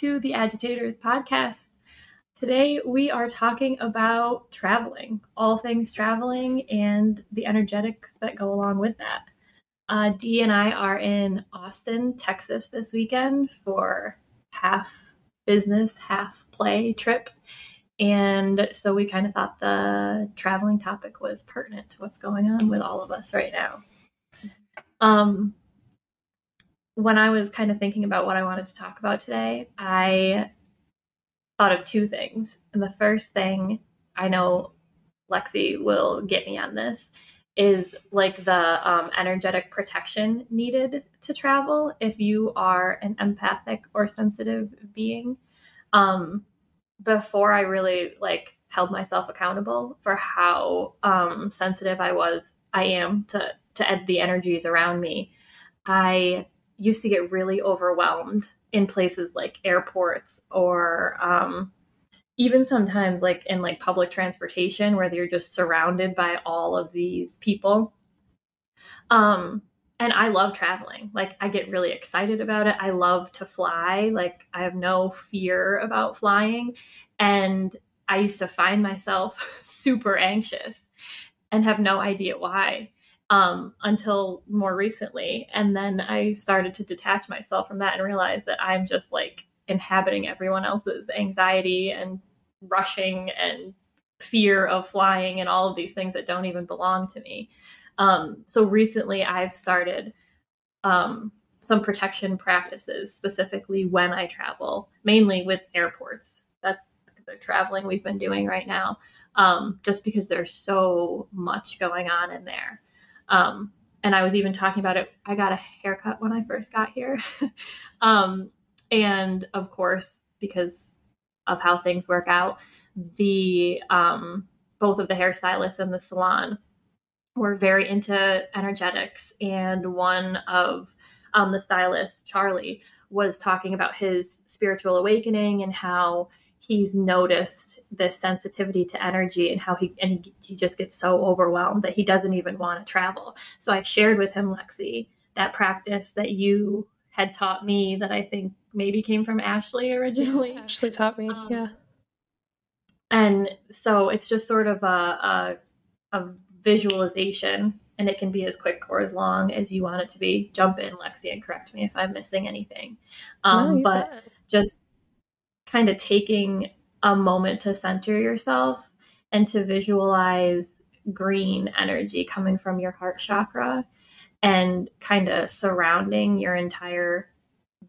To the Agitators podcast. Today we are talking about traveling, all things traveling, and the energetics that go along with that. Uh, Dee and I are in Austin, Texas this weekend for half business, half play trip. And so we kind of thought the traveling topic was pertinent to what's going on with all of us right now. Um, when I was kind of thinking about what I wanted to talk about today, I thought of two things. And the first thing I know Lexi will get me on this is like the um, energetic protection needed to travel if you are an empathic or sensitive being. Um, before I really like held myself accountable for how um, sensitive I was, I am to to the energies around me. I used to get really overwhelmed in places like airports or um, even sometimes like in like public transportation where you're just surrounded by all of these people. Um and i love traveling. Like i get really excited about it. I love to fly. Like i have no fear about flying. And i used to find myself super anxious and have no idea why um, until more recently. And then I started to detach myself from that and realize that I'm just like inhabiting everyone else's anxiety and rushing and fear of flying and all of these things that don't even belong to me. Um, so recently I've started um, some protection practices specifically when I travel, mainly with airports. That's the traveling we've been doing right now, um, just because there's so much going on in there. Um, and I was even talking about it. I got a haircut when I first got here. um, and of course, because of how things work out, the um, both of the hairstylists and the salon were very into energetics. And one of um, the stylists, Charlie, was talking about his spiritual awakening and how he's noticed this sensitivity to energy and how he and he, he just gets so overwhelmed that he doesn't even want to travel. So I shared with him, Lexi, that practice that you had taught me that I think maybe came from Ashley originally. Ashley taught me, um, yeah. And so it's just sort of a, a, a visualization, and it can be as quick or as long as you want it to be. Jump in, Lexi, and correct me if I'm missing anything. Um, no, but bet. just kind of taking a moment to center yourself and to visualize green energy coming from your heart chakra and kind of surrounding your entire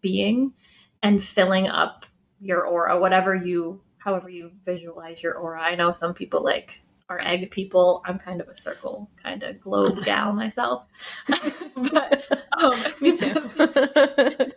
being and filling up your aura, whatever you, however you visualize your aura. I know some people like are egg people. I'm kind of a circle kind of globe gal myself. but um, me too.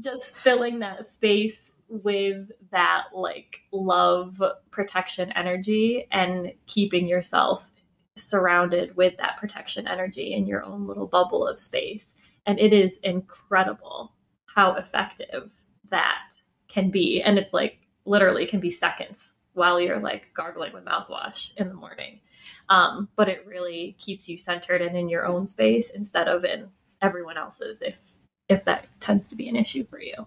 just filling that space with that like love protection energy and keeping yourself surrounded with that protection energy in your own little bubble of space. And it is incredible how effective that can be. And it's like literally can be seconds while you're like gargling with mouthwash in the morning. Um, but it really keeps you centered and in your own space instead of in everyone else's if if that tends to be an issue for you.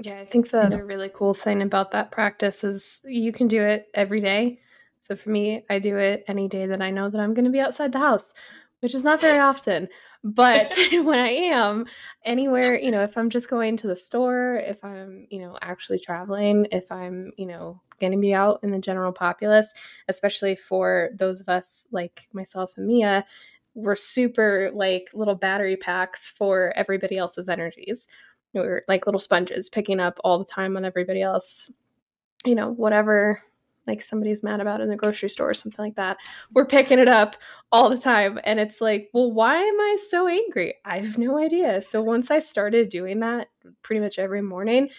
Yeah, I think the other really cool thing about that practice is you can do it every day. So for me, I do it any day that I know that I'm going to be outside the house, which is not very often. But when I am anywhere, you know, if I'm just going to the store, if I'm, you know, actually traveling, if I'm, you know, going to be out in the general populace, especially for those of us like myself and Mia, we're super like little battery packs for everybody else's energies. Know, we're like little sponges picking up all the time on everybody else. You know, whatever like somebody's mad about in the grocery store or something like that. We're picking it up all the time. And it's like, well, why am I so angry? I have no idea. So once I started doing that pretty much every morning,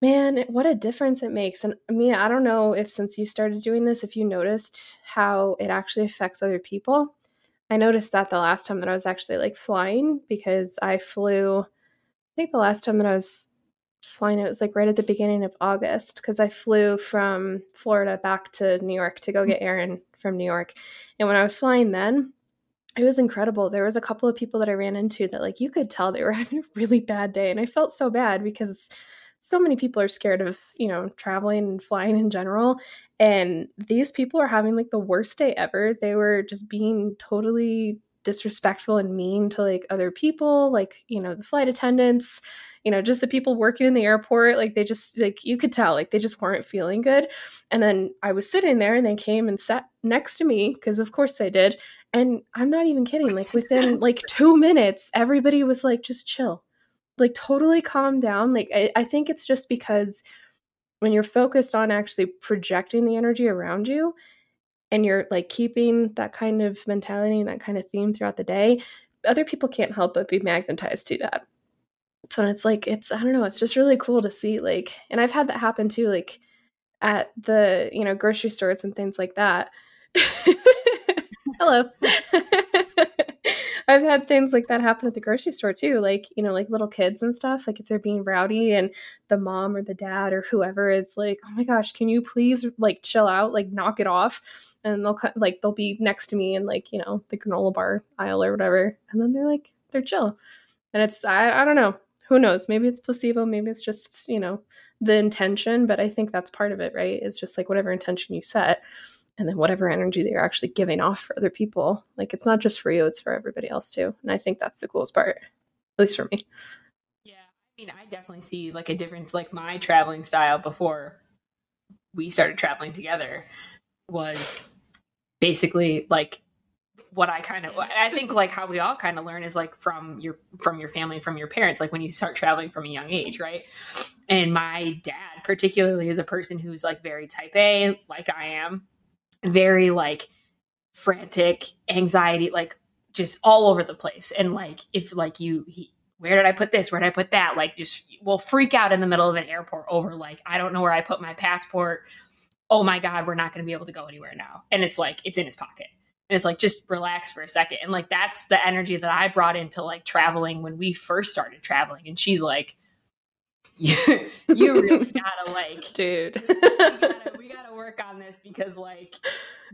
man, what a difference it makes. And Mia, I don't know if since you started doing this, if you noticed how it actually affects other people. I noticed that the last time that I was actually like flying because I flew, think the last time that I was flying, it was like right at the beginning of August because I flew from Florida back to New York to go hmm. get Aaron from New York. And when I was flying then, it was incredible. There was a couple of people that I ran into that like you could tell they were having a really bad day and I felt so bad because so many people are scared of, you know, traveling and flying in general and these people are having like the worst day ever. They were just being totally disrespectful and mean to like other people, like, you know, the flight attendants, you know, just the people working in the airport, like they just like you could tell like they just weren't feeling good. And then I was sitting there and they came and sat next to me because of course they did. And I'm not even kidding, like within like 2 minutes everybody was like just chill. Like totally calm down. Like I, I think it's just because when you're focused on actually projecting the energy around you and you're like keeping that kind of mentality and that kind of theme throughout the day, other people can't help but be magnetized to that. So it's like it's i don't know it's just really cool to see like and i've had that happen too like at the you know grocery stores and things like that. Hello i've had things like that happen at the grocery store too like you know like little kids and stuff like if they're being rowdy and the mom or the dad or whoever is like oh my gosh can you please like chill out like knock it off and they'll like they'll be next to me and like you know the granola bar aisle or whatever and then they're like they're chill and it's i, I don't know who knows? Maybe it's placebo. Maybe it's just, you know, the intention. But I think that's part of it, right? It's just like whatever intention you set and then whatever energy that you're actually giving off for other people. Like it's not just for you, it's for everybody else too. And I think that's the coolest part, at least for me. Yeah. I mean, I definitely see like a difference. Like my traveling style before we started traveling together was basically like what I kind of I think like how we all kind of learn is like from your from your family from your parents like when you start traveling from a young age right and my dad particularly is a person who's like very type A like I am very like frantic anxiety like just all over the place. And like if like you he, where did I put this? Where did I put that? Like just will freak out in the middle of an airport over like I don't know where I put my passport. Oh my god we're not going to be able to go anywhere now. And it's like it's in his pocket. And it's like just relax for a second. And like that's the energy that i brought into like traveling when we first started traveling. And she's like you, you really gotta like dude. we, gotta, we gotta work on this because like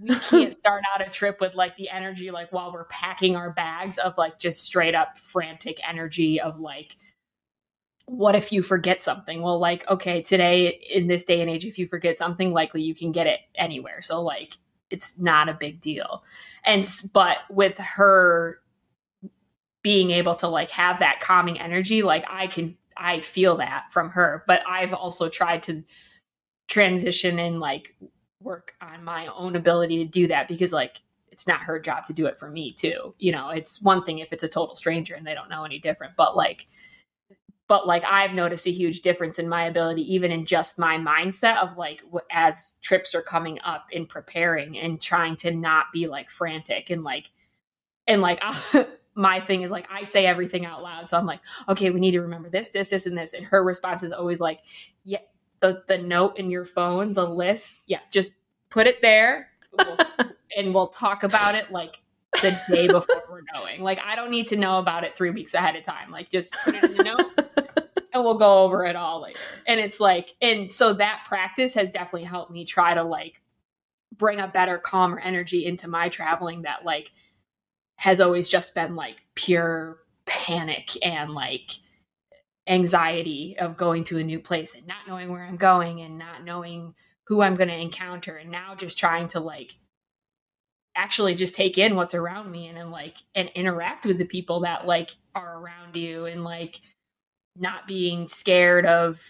we can't start out a trip with like the energy like while we're packing our bags of like just straight up frantic energy of like what if you forget something? Well like okay today in this day and age if you forget something likely you can get it anywhere. So like it's not a big deal. And but with her being able to like have that calming energy, like I can I feel that from her, but I've also tried to transition and like work on my own ability to do that because like it's not her job to do it for me too. You know, it's one thing if it's a total stranger and they don't know any different, but like but like I've noticed a huge difference in my ability, even in just my mindset of like as trips are coming up in preparing and trying to not be like frantic and like, and like ah, my thing is like I say everything out loud. So I'm like, okay, we need to remember this, this, this, and this. And her response is always like, yeah, the, the note in your phone, the list, yeah, just put it there we'll, and we'll talk about it like the day before we're going. Like I don't need to know about it three weeks ahead of time. Like just put it in the note and we'll go over it all later. And it's like, and so that practice has definitely helped me try to like bring a better, calmer energy into my traveling that like has always just been like pure panic and like anxiety of going to a new place and not knowing where I'm going and not knowing who I'm going to encounter and now just trying to like actually just take in what's around me and, and like and interact with the people that like are around you and like not being scared of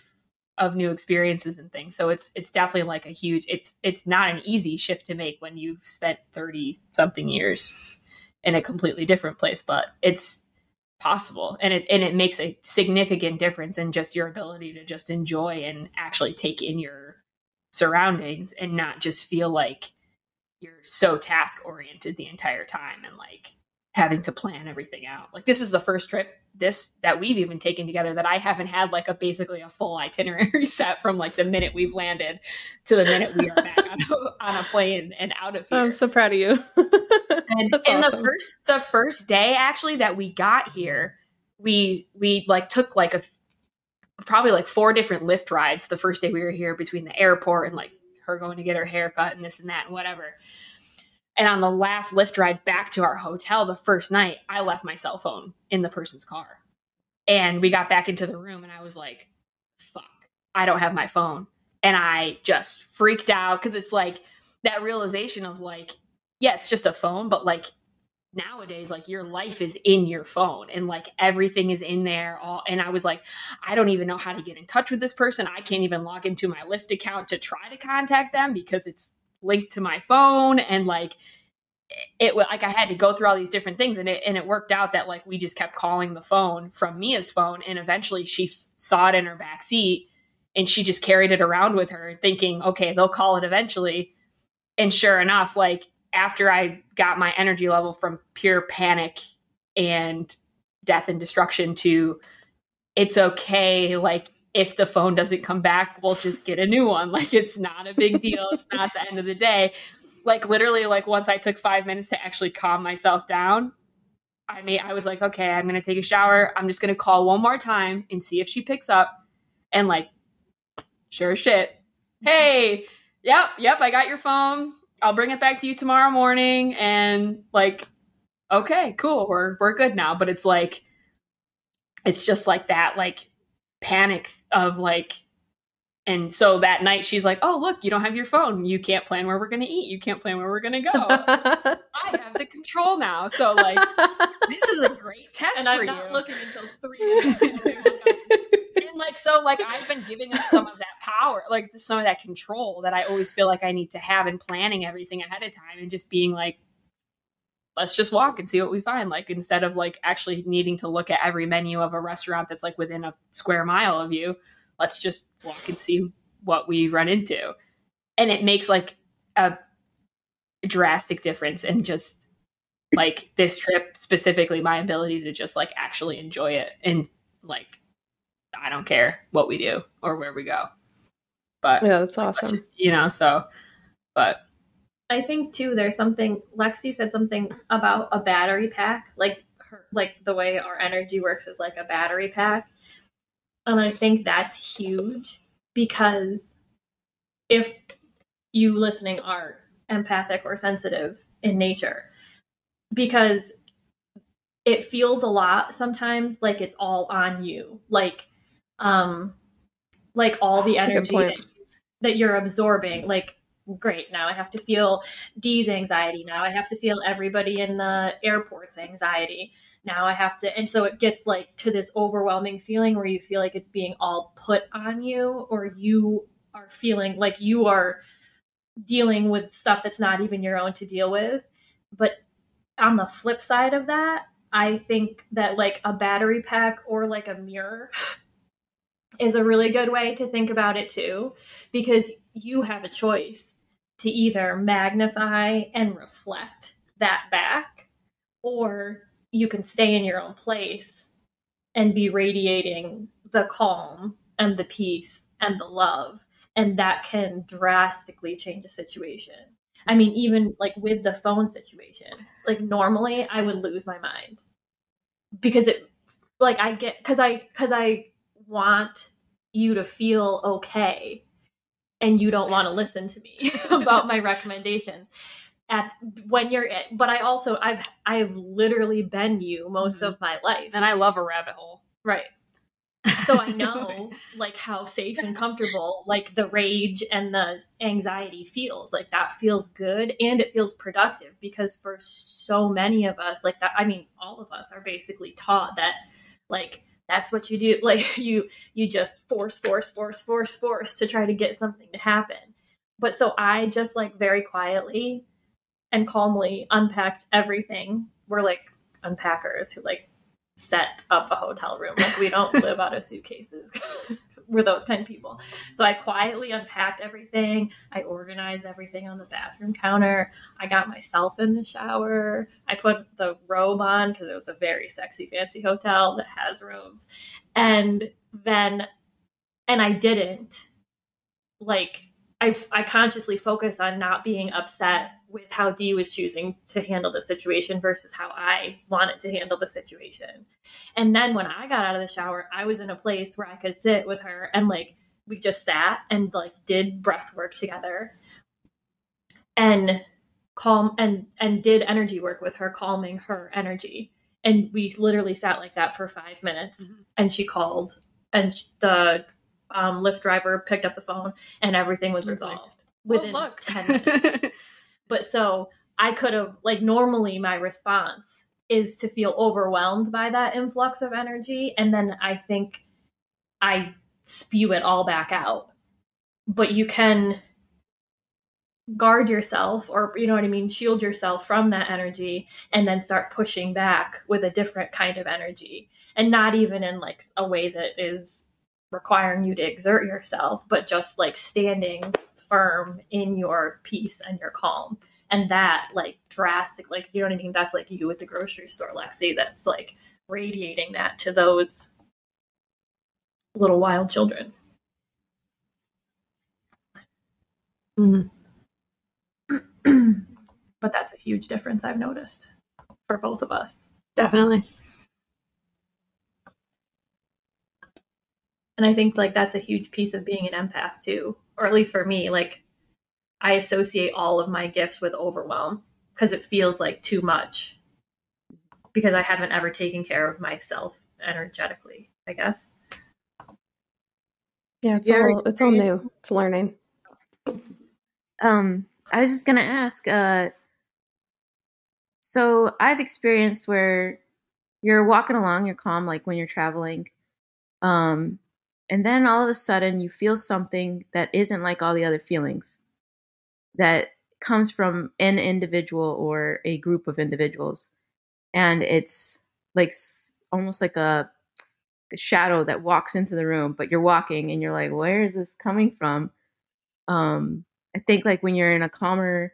of new experiences and things. So it's it's definitely like a huge it's it's not an easy shift to make when you've spent 30 something years in a completely different place but it's possible. And it and it makes a significant difference in just your ability to just enjoy and actually take in your surroundings and not just feel like you're so task oriented the entire time and like having to plan everything out. Like this is the first trip this that we've even taken together that I haven't had like a basically a full itinerary set from like the minute we've landed to the minute we are back on, a, on a plane and out of oh, here. I'm so proud of you. and in awesome. the first the first day actually that we got here, we we like took like a probably like four different Lyft rides the first day we were here between the airport and like her going to get her hair cut and this and that and whatever. And on the last Lyft ride back to our hotel the first night, I left my cell phone in the person's car. And we got back into the room and I was like, fuck, I don't have my phone. And I just freaked out because it's like that realization of like, yeah, it's just a phone, but like nowadays like your life is in your phone and like everything is in there all and i was like i don't even know how to get in touch with this person i can't even log into my lyft account to try to contact them because it's linked to my phone and like it like I had to go through all these different things and it and it worked out that like we just kept calling the phone from Mia's phone and eventually she saw it in her back seat and she just carried it around with her thinking okay they'll call it eventually. And sure enough like after I got my energy level from pure panic and death and destruction to it's okay like if the phone doesn't come back, we'll just get a new one. Like it's not a big deal. it's not the end of the day. Like literally, like once I took five minutes to actually calm myself down, I made I was like, okay, I'm gonna take a shower. I'm just gonna call one more time and see if she picks up. And like, sure shit. Hey, yep, yep, I got your phone. I'll bring it back to you tomorrow morning. And like, okay, cool. We're we're good now. But it's like it's just like that, like panic of like and so that night she's like, "Oh, look, you don't have your phone. You can't plan where we're going to eat. You can't plan where we're going to go. I have the control now." So like, this is a great test and for I'm you. not looking until three. and like, so like, I've been giving up some of that power, like some of that control that I always feel like I need to have in planning everything ahead of time, and just being like, let's just walk and see what we find. Like instead of like actually needing to look at every menu of a restaurant that's like within a square mile of you, let's just walk and see what we run into. And it makes like a drastic difference in just like this trip specifically my ability to just like actually enjoy it and like I don't care what we do or where we go. But yeah, that's awesome. Just, you know, so but I think too there's something Lexi said something about a battery pack, like her like the way our energy works is like a battery pack. And I think that's huge because if you listening are empathic or sensitive in nature, because it feels a lot sometimes like it's all on you. Like um like all the That's energy that, that you're absorbing, like great. Now i have to feel dee's anxiety. Now i have to feel everybody in the airport's anxiety. Now i have to and so it gets like to this overwhelming feeling where you feel like it's being all put on you or you are feeling like you are dealing with stuff that's not even your own to deal with. But on the flip side of that i think that like a battery pack or like a mirror is a really good way to think about it too because you have a choice to either magnify and reflect that back, or you can stay in your own place and be radiating the calm and the peace and the love. And that can drastically change a situation. I mean, even like with the phone situation, like normally I would lose my mind because it, like, I get, cause I, cause I want you to feel okay and you don't want to listen to me about my recommendations. At when you're but i also i've i've literally been you most mm-hmm. of my life. And i love a rabbit hole. Right. So i know like how safe and comfortable like the rage and the anxiety feels. Like that feels good and it feels productive because for so many of us like that i mean all of us are basically taught that like that's what you do. Like you you just force force force force force to try to get something to happen. But so i just like very quietly and calmly unpacked everything. We're like unpackers who like set up a hotel room. Like we don't live out of suitcases we're those kind of people. So I quietly unpacked everything. I organized everything on the bathroom counter. I got myself in the shower. I put the robe on because it was a very sexy, fancy hotel that has robes. And then, and I didn't like, I, I consciously focused on not being upset with how Dee was choosing to handle the situation versus how I wanted to handle the situation. And then when I got out of the shower, I was in a place where I could sit with her and like we just sat and like did breath work together. And calm and and did energy work with her calming her energy and we literally sat like that for five minutes mm-hmm. and she called and the um, Lyft driver picked up the phone and everything was resolved like, within oh, 10 minutes. But so i could have like normally my response is to feel overwhelmed by that influx of energy and then i think i spew it all back out. But you can guard yourself or you know what i mean shield yourself from that energy and then start pushing back with a different kind of energy. And not even in like a way that is requiring you to exert yourself but just like standing firm in your peace and your calm and that like drastic like you know what i mean that's like you at the grocery store lexi that's like radiating that to those little wild children mm-hmm. but that's a huge difference I've noticed for both of us. Definitely. And I think like that's a huge piece of being an empath too, or at least for me, like I associate all of my gifts with overwhelm because it feels like too much because I haven't ever taken care of myself energetically, I guess. Yeah, it's all it's all new. It's learning. Um I was just gonna ask. Uh, so I've experienced where you're walking along, you're calm, like when you're traveling, um, and then all of a sudden you feel something that isn't like all the other feelings that comes from an individual or a group of individuals, and it's like almost like a, a shadow that walks into the room, but you're walking and you're like, where is this coming from? Um, I think like when you're in a calmer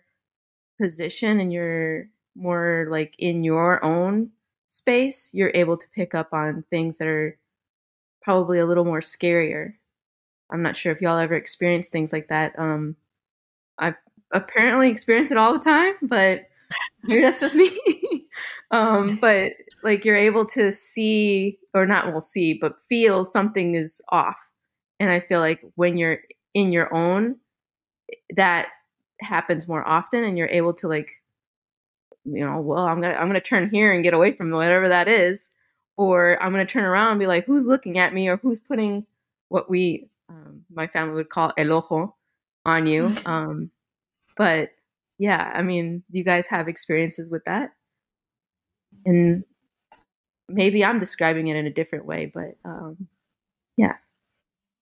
position and you're more like in your own space, you're able to pick up on things that are probably a little more scarier. I'm not sure if y'all ever experienced things like that. Um, I've apparently experienced it all the time, but maybe that's just me. um, but like you're able to see, or not will see, but feel something is off. And I feel like when you're in your own that happens more often and you're able to like you know well i'm gonna i'm gonna turn here and get away from whatever that is or i'm gonna turn around and be like who's looking at me or who's putting what we um, my family would call el ojo on you? Um, but yeah i mean you guys have experiences with that? And maybe i'm describing it in a different way but um, yeah.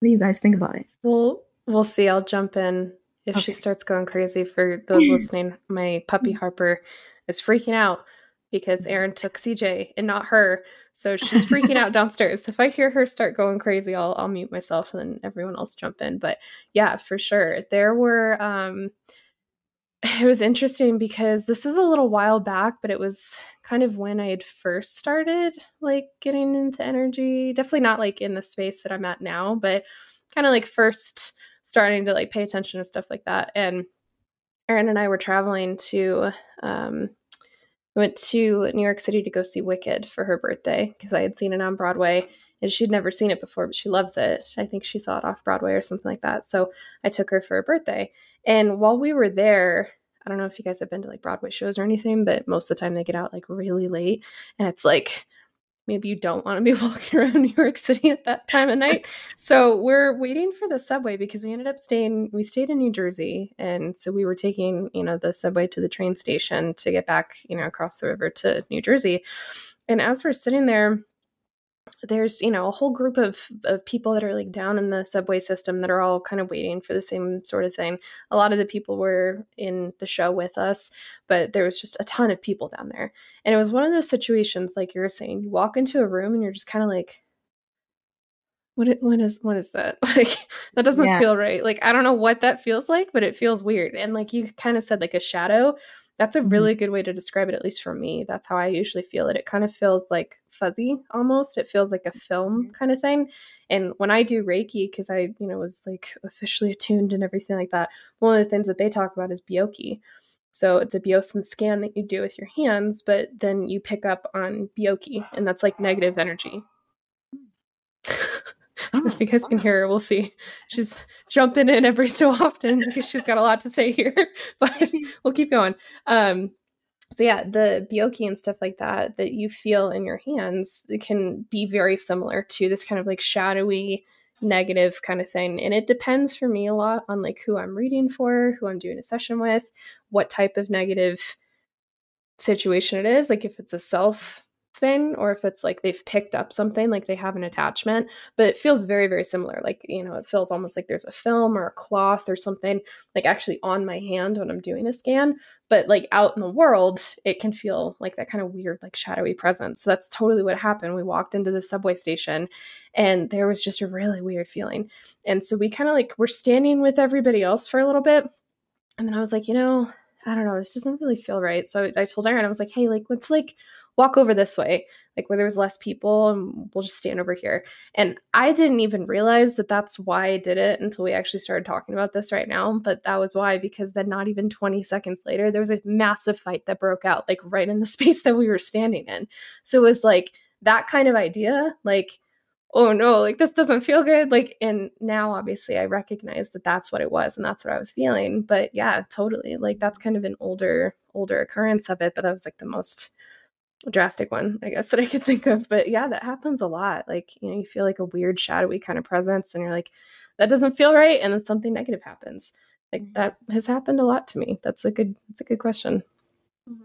What do you guys think about it? Well we'll see. I'll jump in if okay. she starts going crazy for those listening. My puppy harper is freaking out because aaron took cj and not her so she's freaking out downstairs if i hear her start going crazy i'll i'll mute myself and then everyone else jump in but yeah for sure there were um it was interesting because this was a little while back but it was kind of when i had first started like getting into energy definitely not like in the space that i'm at now but kind of like first starting to like pay attention to stuff like that. And Aaron and I were traveling to um, we went to New York City to go see Wicked for her birthday because I had seen it on Broadway and she'd never seen it before, but she loves it. I think she saw it off Broadway or something like that. So I took her for her birthday. And while we were there, I don't know if you guys have been to like Broadway shows or anything, but most of the time they get out like really late and it's like maybe you don't want to be walking around New York City at that time of night. so we're waiting for the subway because we ended up staying, we stayed in New Jersey. And so we were taking, you know, the subway to the train station to get back, you know, across the river to New Jersey. And as we're sitting there, there's you know a whole group of, of people that are like down in the subway system that are all kind of waiting for the same sort of thing. A lot of the people were in the show with us but there was just a ton of people down there. And it was one of those situations like you were saying you walk into a room and you're just kind of like what is, what is what is that? Like that doesn't yeah. feel right. Like i don't know what that feels like but it feels weird. And like you kind of said like a shadow that's a mm-hmm. really good way to describe it, at least for me. That's how I usually feel it. It kind of feels like fuzzy almost. It feels like a film mm-hmm. kind of thing. And when I do Reiki, because I, you know, was like officially attuned and everything like that, one of the things that they talk about is Byoki. So it's a Byosen scan that you do with your hands, but then you pick up on Byoki, and that's like negative energy. Oh, if you guys can hear her, we'll see. She's jumping in every so often because she's got a lot to say here, but we'll keep going. Um, so yeah, the byoki and stuff like that that you feel in your hands can be very similar to this kind of like shadowy negative kind of thing. And it depends for me a lot on like who I'm reading for, who I'm doing a session with, what type of negative situation it is. Like if it's a self thing or if it's like they've picked up something, like they have an attachment, but it feels very, very similar. Like, you know, it feels almost like there's a film or a cloth or something like actually on my hand when I'm doing a scan. But like out in the world, it can feel like that kind of weird, like shadowy presence. So that's totally what happened. We walked into the subway station and there was just a really weird feeling. And so we kind of like were standing with everybody else for a little bit. And then I was like, you know, I don't know, this doesn't really feel right. So I told Aaron, I was like, hey, like, let's like walk over this way, like where there's less people, and we'll just stand over here. And I didn't even realize that that's why I did it until we actually started talking about this right now. But that was why, because then not even 20 seconds later, there was a massive fight that broke out, like right in the space that we were standing in. So it was like that kind of idea, like, oh no, like this doesn't feel good. Like, and now obviously I recognize that that's what it was and that's what I was feeling. But yeah, totally. Like, that's kind of an older, older occurrence of it. But that was like the most drastic one, I guess, that I could think of. But yeah, that happens a lot. Like, you know, you feel like a weird, shadowy kind of presence, and you're like, that doesn't feel right. And then something negative happens. Like mm-hmm. that has happened a lot to me. That's a good, that's a good question. Mm-hmm.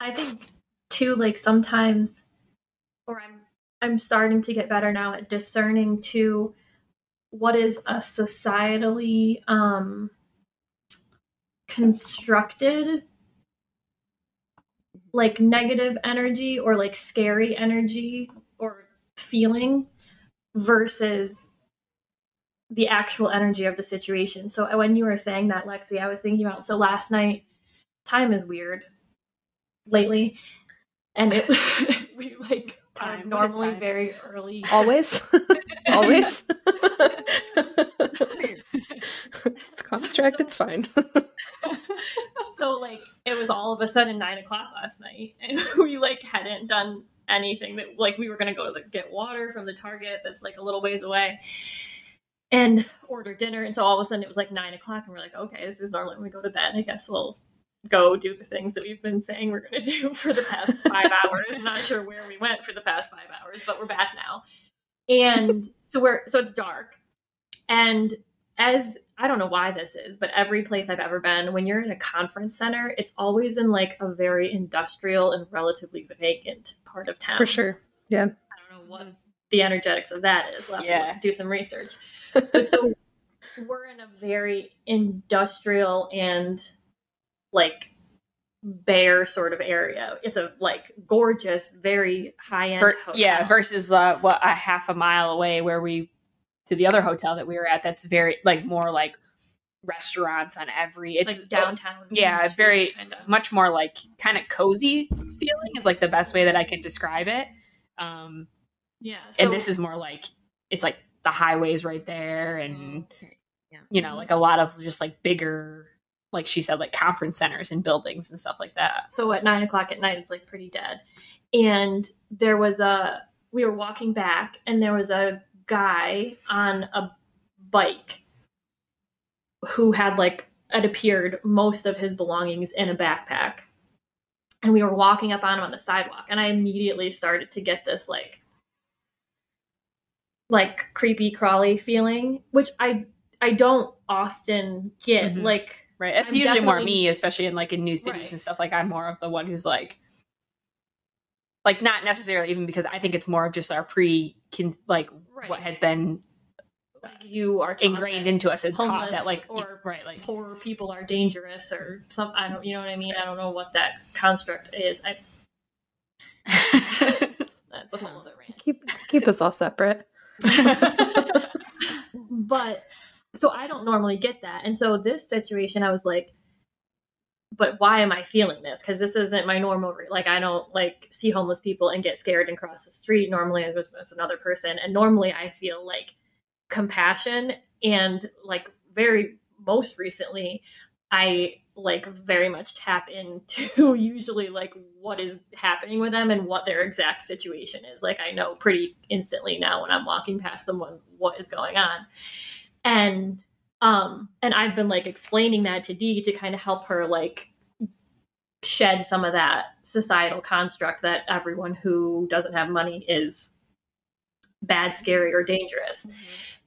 I think too, like sometimes, or I'm, I'm starting to get better now at discerning to what is a societally um, constructed like negative energy or like scary energy or feeling versus the actual energy of the situation. So uh, when you were saying that, Lexi, I was thinking about so last night, time is weird lately. And it we like time normally time? very early. Always. Always. it's construct, it's fine so like it was all of a sudden nine o'clock last night, and we like hadn't done anything that like we were gonna go to the, get water from the Target that's like a little ways away, and order dinner. And so all of a sudden it was like nine o'clock, and we're like, okay, this is normally when we go to bed. I guess we'll go do the things that we've been saying we're gonna do for the past five hours. Not sure where we went for the past five hours, but we're back now. And so we're so it's dark, and as I don't know why this is, but every place I've ever been, when you're in a conference center, it's always in like a very industrial and relatively vacant part of town. For sure. Yeah. I don't know what the energetics of that is. We'll yeah. do some research. so we're in a very industrial and like bare sort of area. It's a like gorgeous, very high end. yeah, versus uh, what a half a mile away where we to the other hotel that we were at that's very like more like restaurants on every it's like downtown yeah very kinda. much more like kind of cozy feeling is like the best way that i can describe it um yeah so, and this is more like it's like the highways right there and oh, okay. yeah. you know like a lot of just like bigger like she said like conference centers and buildings and stuff like that so at nine o'clock at night it's like pretty dead and there was a we were walking back and there was a guy on a bike who had like it appeared most of his belongings in a backpack and we were walking up on him on the sidewalk and i immediately started to get this like like creepy crawly feeling which i i don't often get mm-hmm. like right it's usually more me especially in like in new cities right. and stuff like i'm more of the one who's like like not necessarily even because I think it's more of just our pre like right. what has been like you are ingrained into us and taught that like or right like poor people are dangerous or some I don't you know what I mean? I don't know what that construct is. I that's a whole other rant. Keep keep us all separate. But so I don't normally get that. And so this situation I was like but why am I feeling this? Because this isn't my normal. Like I don't like see homeless people and get scared and cross the street. Normally, as, as another person, and normally I feel like compassion and like very most recently, I like very much tap into usually like what is happening with them and what their exact situation is. Like I know pretty instantly now when I'm walking past someone what is going on. And um and I've been like explaining that to Dee to kind of help her like shed some of that societal construct that everyone who doesn't have money is bad, scary, or dangerous. Mm-hmm.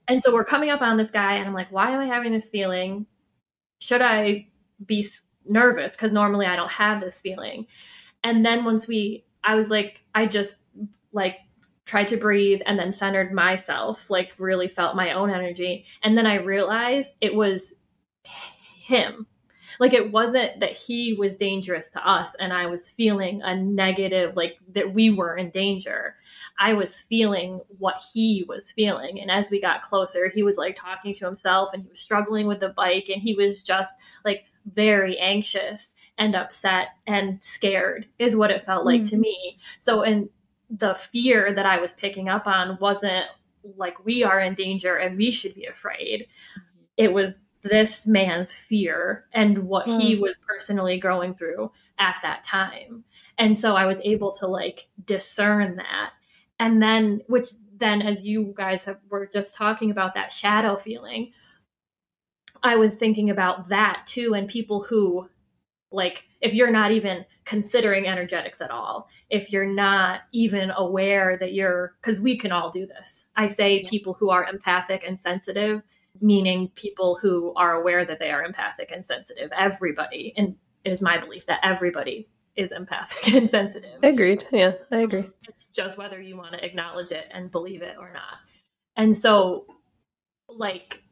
And so we're coming up on this guy, and I'm like, why am I having this feeling? Should I be nervous? Because normally I don't have this feeling. And then once we, I was like, I just like tried to breathe and then centered myself, like really felt my own energy. And then I realized it was him like it wasn't that he was dangerous to us and I was feeling a negative, like that we were in danger. I was feeling what he was feeling. And as we got closer, he was like talking to himself and he was struggling with the bike and he was just like very anxious and upset and scared, is what it felt like mm-hmm. to me. So, and the fear that I was picking up on wasn't like we are in danger and we should be afraid. It was this man's fear and what mm. he was personally going through at that time. And so I was able to like discern that. And then, which then, as you guys have, were just talking about that shadow feeling, I was thinking about that too. And people who, like, if you're not even considering energetics at all, if you're not even aware that you're, because we can all do this. I say yeah. people who are empathic and sensitive meaning people who are aware that they are empathic and sensitive. Everybody, and it is my belief that everybody is empathic and sensitive. Agreed. Yeah, I agree. It's just whether you want to acknowledge it and believe it or not. And so, like,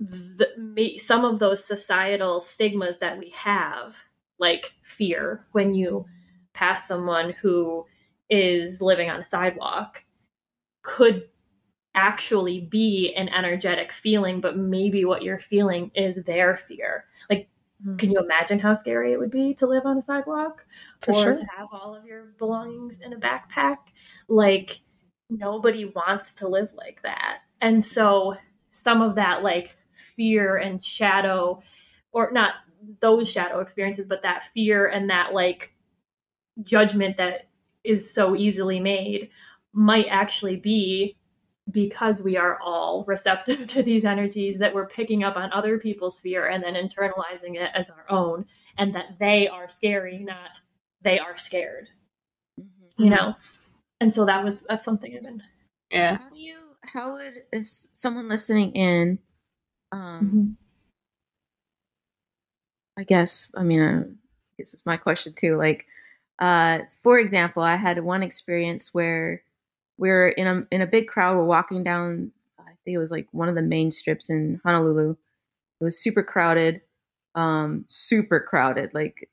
the, some of those societal stigmas that we have, like fear when you pass someone who is living on a sidewalk, could actually be an energetic feeling, but maybe what you're feeling is their fear. Like, mm-hmm. can you imagine how scary it would be to live on a sidewalk For or sure. to have all of your belongings in a backpack? Like, nobody wants to live like that. And so, some of that, like, fear and shadow, or not those shadow experiences, but that fear and that, like, judgment that is so easily made might actually be because we are all receptive to these energies that we're picking up on other people's fear and then internalizing it as our own and that they are scary not they are scared. Mm-hmm. you know? And so that was that's something i've been yeah. How do you how would if someone listening in um mm-hmm. i guess i mean uh, this is my question too like uh for example i had one experience where we're in a in a big crowd. We're walking down. I think it was like one of the main strips in Honolulu. It was super crowded, um, super crowded. Like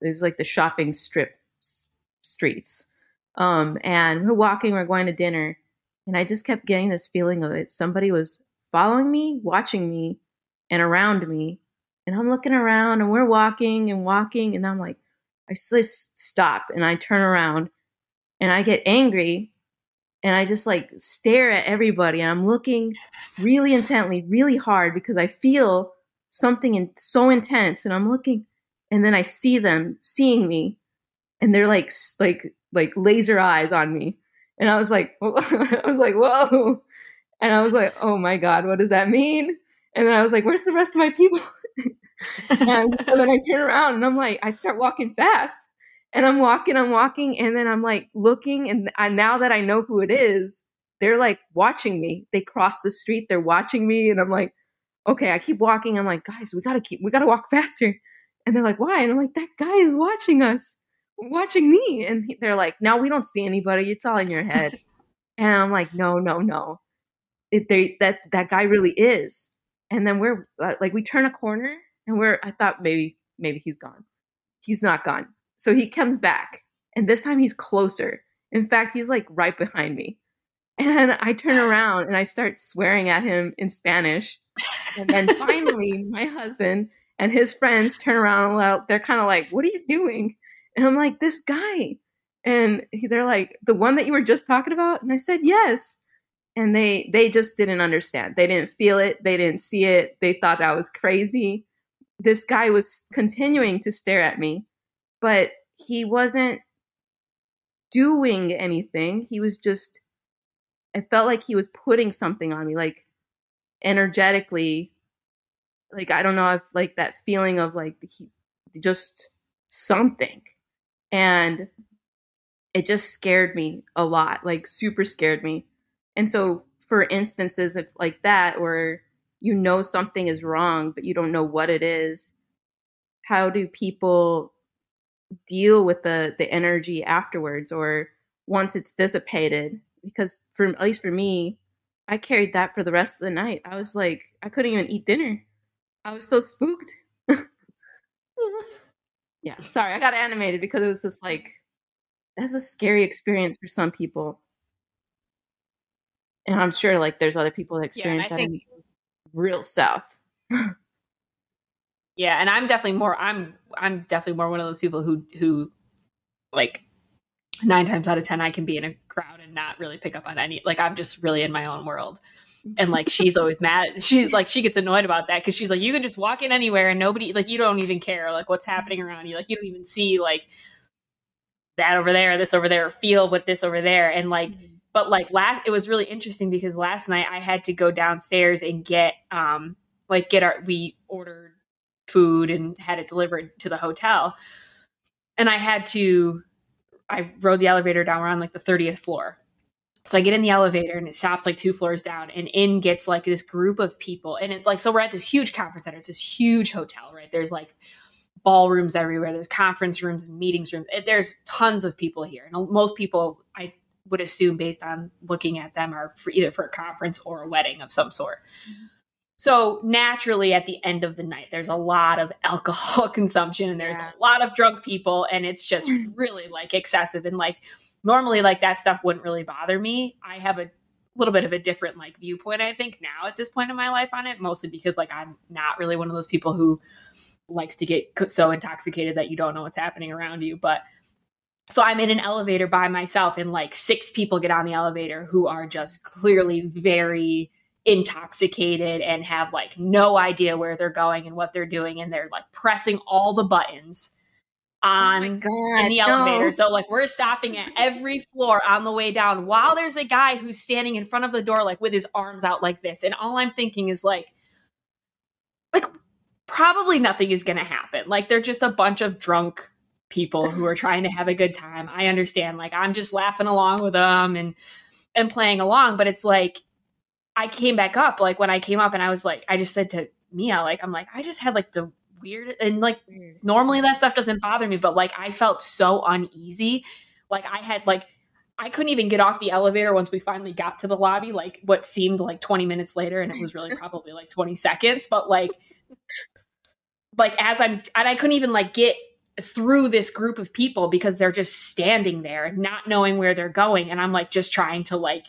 it was like the shopping strip s- streets. Um, and we're walking. We're going to dinner, and I just kept getting this feeling of it. Somebody was following me, watching me, and around me. And I'm looking around, and we're walking and walking, and I'm like, I just stop, and I turn around, and I get angry and I just like stare at everybody and I'm looking really intently, really hard because I feel something in, so intense and I'm looking and then I see them seeing me and they're like like like laser eyes on me and I was like I was like whoa and I was like oh my god what does that mean and then I was like where's the rest of my people and so then I turn around and I'm like I start walking fast and I'm walking, I'm walking, and then I'm like looking, and I, now that I know who it is, they're like watching me. They cross the street, they're watching me, and I'm like, okay, I keep walking. I'm like, guys, we gotta keep, we gotta walk faster. And they're like, why? And I'm like, that guy is watching us, watching me. And they're like, now we don't see anybody. It's all in your head. and I'm like, no, no, no. It, they, that that guy really is. And then we're uh, like, we turn a corner, and we're. I thought maybe maybe he's gone. He's not gone. So he comes back, and this time he's closer. In fact, he's like right behind me. And I turn around and I start swearing at him in Spanish. And then finally, my husband and his friends turn around and they're kind of like, What are you doing? And I'm like, This guy. And they're like, The one that you were just talking about? And I said, Yes. And they they just didn't understand. They didn't feel it. They didn't see it. They thought I was crazy. this guy was continuing to stare at me, but he wasn't doing anything. He was just, I felt like he was putting something on me, like energetically. Like, I don't know if, like, that feeling of like he, just something. And it just scared me a lot, like, super scared me. And so, for instances of like that, where you know something is wrong, but you don't know what it is, how do people deal with the the energy afterwards or once it's dissipated? Because for at least for me i carried that for the rest of the night. I was like i couldn't even eat dinner. I was so spooked. Yeah sorry i got animated because it was just like that's a scary experience for some people and i'm sure like there's other people that experience yeah, that think- in real south yeah, and I'm definitely more I'm I'm definitely more one of those people who who like nine times out of ten I can be in a crowd and not really pick up on any like I'm just really in my own world. And like she's always mad. She's like she gets annoyed about that because she's like, you can just walk in anywhere and nobody like you don't even care like what's happening around you. Like you don't even see like that over there, this over there, feel what this over there. And like mm-hmm. But like last it was really interesting because last night I had to go downstairs and get um like get our we ordered food and had it delivered to the hotel. And I had to, I rode the elevator down. We're on like the 30th floor. So I get in the elevator and it stops like two floors down, and in gets like this group of people. And it's like, so we're at this huge conference center. It's this huge hotel, right? There's like ballrooms everywhere. There's conference rooms, meetings rooms. There's tons of people here. And most people, I would assume, based on looking at them, are for either for a conference or a wedding of some sort. Mm-hmm. So naturally, at the end of the night, there's a lot of alcohol consumption and there's yeah. a lot of drunk people, and it's just really like excessive. And like normally, like that stuff wouldn't really bother me. I have a little bit of a different like viewpoint, I think, now at this point in my life on it, mostly because like I'm not really one of those people who likes to get so intoxicated that you don't know what's happening around you. But so I'm in an elevator by myself, and like six people get on the elevator who are just clearly very intoxicated and have like no idea where they're going and what they're doing and they're like pressing all the buttons oh on oh God, in the no. elevator. So like we're stopping at every floor on the way down while there's a guy who's standing in front of the door like with his arms out like this. And all I'm thinking is like like probably nothing is going to happen. Like they're just a bunch of drunk people who are trying to have a good time. I understand like I'm just laughing along with them and and playing along, but it's like I came back up like when I came up and I was like, I just said to Mia, like, I'm like, I just had like the weird and like normally that stuff doesn't bother me, but like I felt so uneasy. Like I had like I couldn't even get off the elevator once we finally got to the lobby, like what seemed like 20 minutes later, and it was really probably like 20 seconds. But like like as I'm and I couldn't even like get through this group of people because they're just standing there, not knowing where they're going. And I'm like just trying to like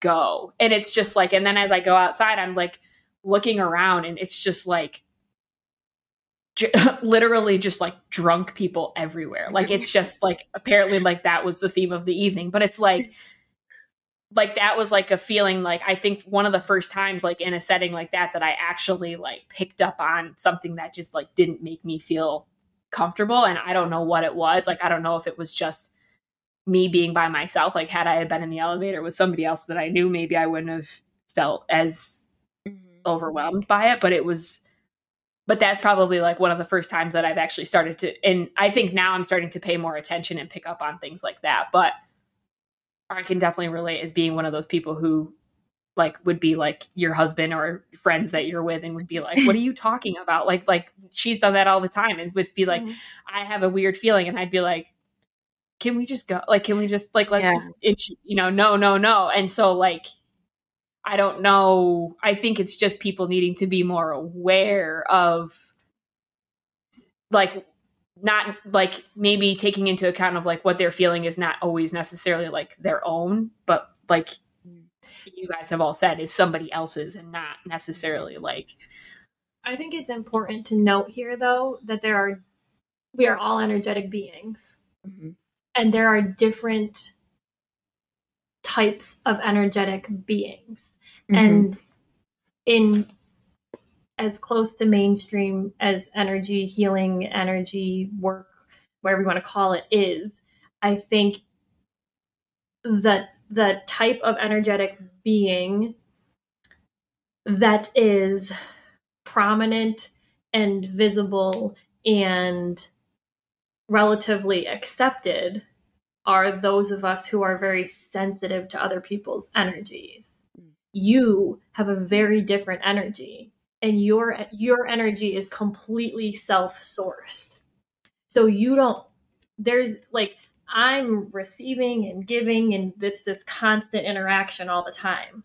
go. And it's just like, and then as I go outside, I'm like looking around and it's just like, j- literally just like drunk people everywhere. Like it's just like, apparently, like that was the theme of the evening. But it's like, like that was like a feeling like I think one of the first times like in a setting like that that I actually like picked up on something that just like didn't make me feel comfortable and I don't know what it was like I don't know if it was just me being by myself like had i been in the elevator with somebody else that i knew maybe i wouldn't have felt as mm-hmm. overwhelmed by it but it was but that's probably like one of the first times that i've actually started to and i think now i'm starting to pay more attention and pick up on things like that but i can definitely relate as being one of those people who like would be like your husband or friends that you're with and would be like what are you talking about like like she's done that all the time and would be like mm-hmm. i have a weird feeling and i'd be like can we just go? Like, can we just like let's yeah. just itch, you know, no, no, no. And so like I don't know. I think it's just people needing to be more aware of like not like maybe taking into account of like what they're feeling is not always necessarily like their own, but like you guys have all said is somebody else's and not necessarily like I think it's important to note here though that there are we are all energetic beings. Mm-hmm and there are different types of energetic beings mm-hmm. and in as close to mainstream as energy healing, energy work, whatever you want to call it, is, I think that the type of energetic being that is prominent and visible and relatively accepted are those of us who are very sensitive to other people's energies. You have a very different energy and your your energy is completely self-sourced. So you don't there's like I'm receiving and giving and it's this constant interaction all the time.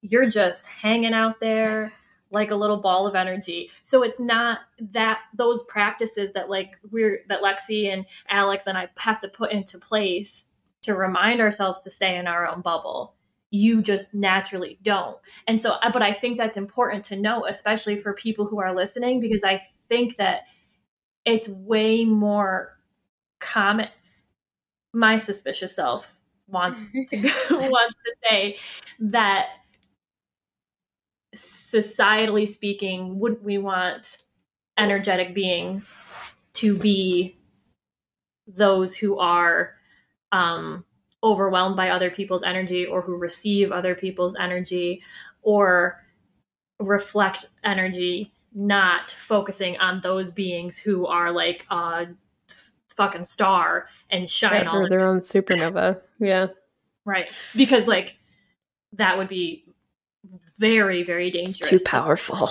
You're just hanging out there like a little ball of energy. So it's not that those practices that like we're that Lexi and Alex and I have to put into place to remind ourselves to stay in our own bubble. You just naturally don't. And so uh, but I think that's important to know especially for people who are listening because I think that it's way more common my suspicious self wants to wants to say that societally speaking, wouldn't we want energetic beings to be those who are um, overwhelmed by other people's energy or who receive other people's energy or reflect energy, not focusing on those beings who are like a fucking star and shine all their own supernova. Yeah. Right. Because like that would be very very dangerous it's too powerful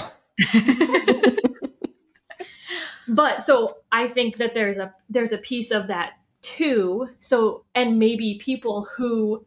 but so i think that there's a there's a piece of that too so and maybe people who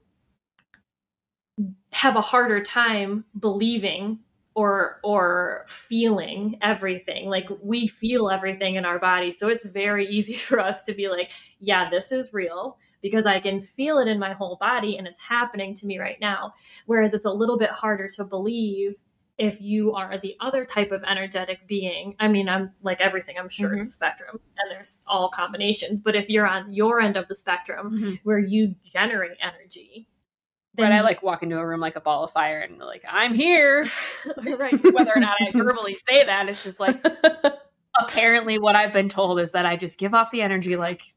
have a harder time believing or or feeling everything like we feel everything in our body so it's very easy for us to be like yeah this is real because I can feel it in my whole body and it's happening to me right now. Whereas it's a little bit harder to believe if you are the other type of energetic being. I mean, I'm like everything, I'm sure mm-hmm. it's a spectrum and there's all combinations. But if you're on your end of the spectrum mm-hmm. where you generate energy, then I like walk into a room like a ball of fire and like, I'm here. right. Whether or not I verbally say that, it's just like apparently what I've been told is that I just give off the energy like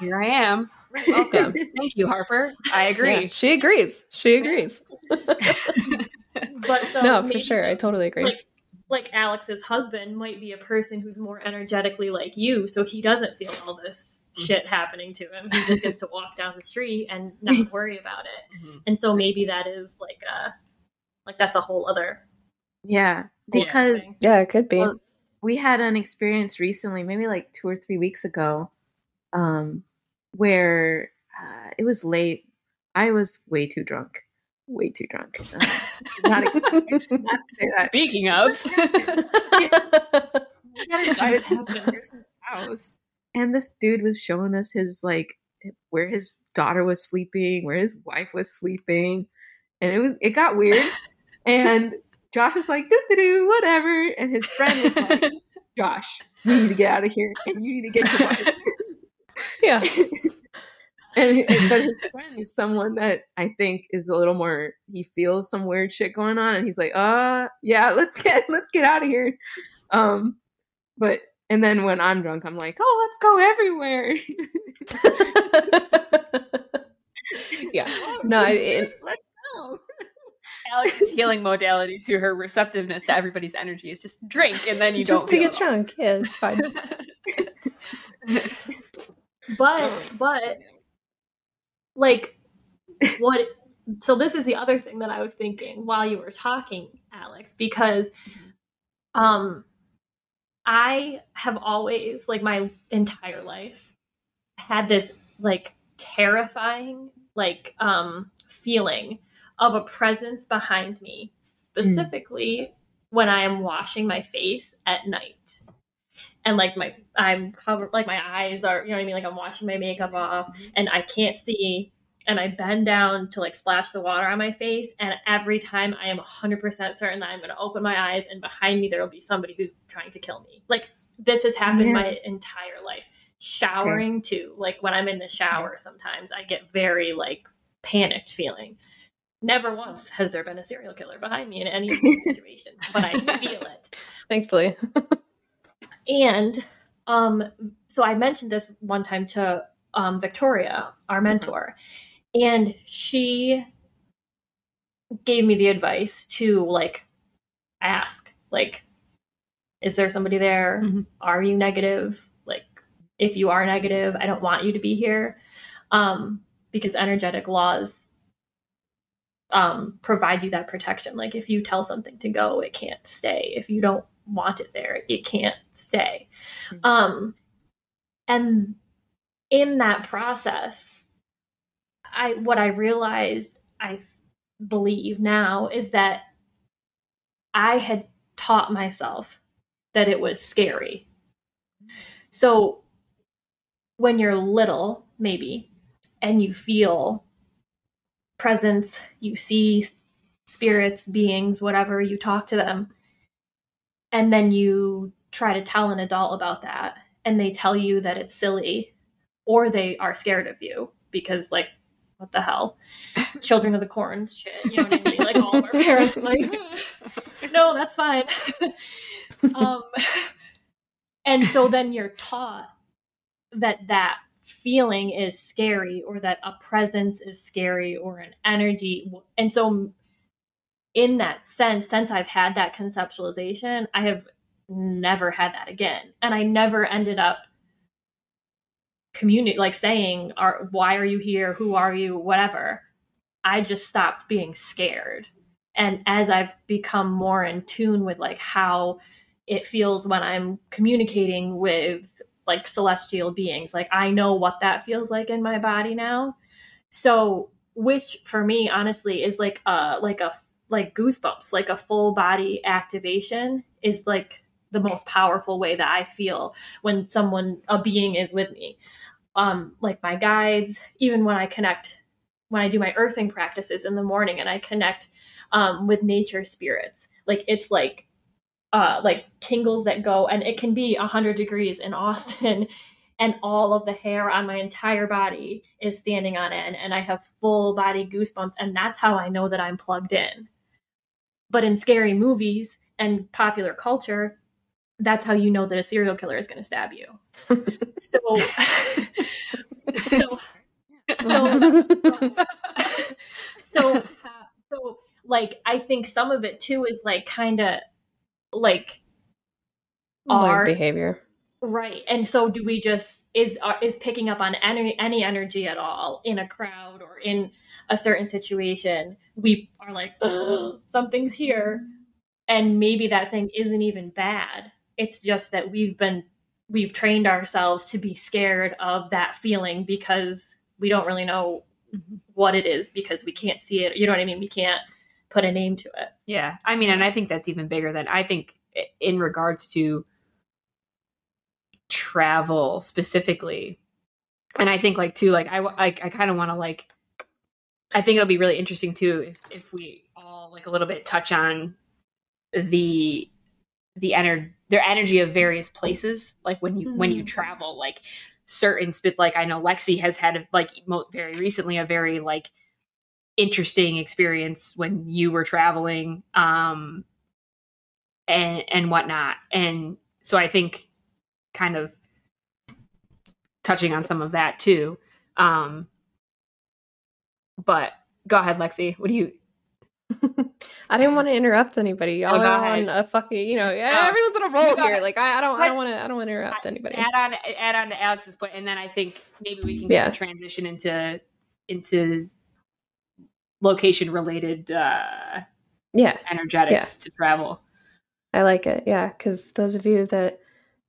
here I am. Welcome. Thank you, Harper. I agree. Yeah, she agrees. She agrees. but so no, for sure, I totally agree. Like, like Alex's husband might be a person who's more energetically like you, so he doesn't feel all this mm-hmm. shit happening to him. He just gets to walk down the street and not worry about it. Mm-hmm. And so maybe that is like a like that's a whole other yeah because yeah it could be. Well, we had an experience recently, maybe like two or three weeks ago, um, where uh, it was late. I was way too drunk. Way too drunk. Uh, not, ex- not Speaking of, house, and this dude was showing us his like where his daughter was sleeping, where his wife was sleeping, and it was it got weird. and Josh was like, "Do whatever," and his friend was like, "Josh, we need to get out of here, and you need to get your wife." yeah. And, but his friend is someone that I think is a little more. He feels some weird shit going on, and he's like, "Uh, yeah, let's get let's get out of here." Um, but and then when I'm drunk, I'm like, "Oh, let's go everywhere." yeah, no, it, let's go. Alex's healing modality to her receptiveness to everybody's energy is just drink, and then you just don't to get drunk. Yeah, it's fine. But oh. but like what so this is the other thing that I was thinking while you were talking, Alex, because um I have always like my entire life had this like terrifying like um feeling of a presence behind me specifically mm. when I am washing my face at night and like my I'm covered like my eyes are you know what I mean like I'm washing my makeup off mm-hmm. and I can't see and I bend down to like splash the water on my face and every time I am 100% certain that I'm going to open my eyes and behind me there will be somebody who's trying to kill me. Like this has happened yeah. my entire life. Showering okay. too. Like when I'm in the shower sometimes I get very like panicked feeling. Never once has there been a serial killer behind me in any situation, but I feel it. Thankfully. and um, so I mentioned this one time to um, Victoria, our mm-hmm. mentor, and she gave me the advice to like ask, like, is there somebody there? Mm-hmm. Are you negative? Like, if you are negative, I don't want you to be here. Um, because energetic laws um, provide you that protection. Like if you tell something to go, it can't stay. If you don't want it there, it can't stay. Mm-hmm. Um, and in that process, I what I realized I believe now is that I had taught myself that it was scary. So when you're little, maybe, and you feel presence, you see spirits, beings, whatever, you talk to them, and then you try to tell an adult about that, and they tell you that it's silly, or they are scared of you because, like, what the hell? Children of the corn shit. You know what I mean? Like all of our parents like, no, that's fine. um, and so then you're taught that that feeling is scary or that a presence is scary or an energy. And so, in that sense, since I've had that conceptualization, I have never had that again. And I never ended up community like saying are why are you here who are you whatever i just stopped being scared and as i've become more in tune with like how it feels when i'm communicating with like celestial beings. Like I know what that feels like in my body now. So, which for me honestly is like a like a like goosebumps, like a full body activation is like the most powerful way that I feel when someone a being is with me. Um like my guides, even when I connect when I do my earthing practices in the morning and I connect um with nature spirits. Like it's like uh, like tingles that go, and it can be 100 degrees in Austin, and all of the hair on my entire body is standing on end, and I have full body goosebumps, and that's how I know that I'm plugged in. But in scary movies and popular culture, that's how you know that a serial killer is going to stab you. so, so, so, so, so, like, I think some of it too is like kind of like our behavior right and so do we just is uh, is picking up on any any energy at all in a crowd or in a certain situation we are like something's here and maybe that thing isn't even bad it's just that we've been we've trained ourselves to be scared of that feeling because we don't really know mm-hmm. what it is because we can't see it you know what i mean we can't put a name to it. Yeah. I mean, and I think that's even bigger than I think in regards to travel specifically. And I think like too, like I, I, I kind of want to like, I think it'll be really interesting too if, if we all like a little bit touch on the the energy their energy of various places like when you mm-hmm. when you mm-hmm. travel like certain spit like i know lexi has had like very recently a very like interesting experience when you were traveling um and and whatnot and so i think kind of touching on some of that too um but go ahead lexi what do you I didn't want to interrupt anybody. Y'all oh, are on a fucking, you know, yeah, oh. everyone's on a roll here. Like I, I don't, I don't want to, I don't want to interrupt anybody. Add on, add on to Alex's point, and then I think maybe we can yeah. transition into into location related uh yeah energetics yeah. to travel i like it yeah because those of you that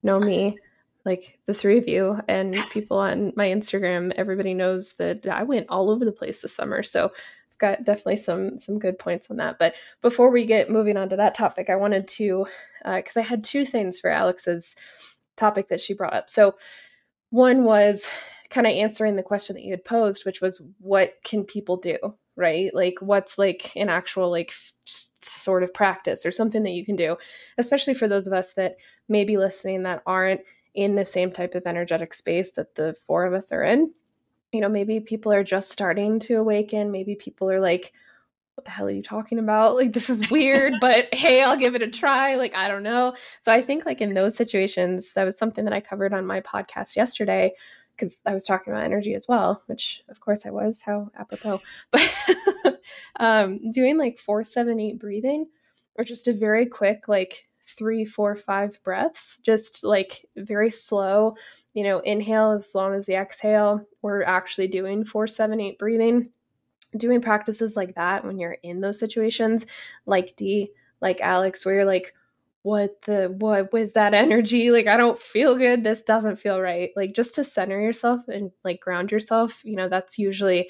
know me like the three of you and people on my instagram everybody knows that i went all over the place this summer so i've got definitely some some good points on that. But before we get moving on to that topic i wanted to because uh, i had two things for alex's topic that she brought up. So one was kind of answering the question that you had posed which was what can people do? Right? Like what's like an actual like sort of practice or something that you can do, especially for those of us that may be listening that aren't in the same type of energetic space that the four of us are in. You know, maybe people are just starting to awaken, maybe people are like what the hell are you talking about? Like, this is weird, but hey, I'll give it a try. Like, I don't know. So I think, like, in those situations, that was something that I covered on my podcast yesterday because I was talking about energy as well, which of course I was, how apropos. But um, doing like four, seven, eight breathing, or just a very quick, like three, four, five breaths, just like very slow, you know, inhale as long as the exhale. We're actually doing four, seven, eight breathing. Doing practices like that when you're in those situations, like D, like Alex, where you're like, what the what was that energy? Like i don't feel good. This doesn't feel right. Like just to center yourself and like ground yourself you know that's usually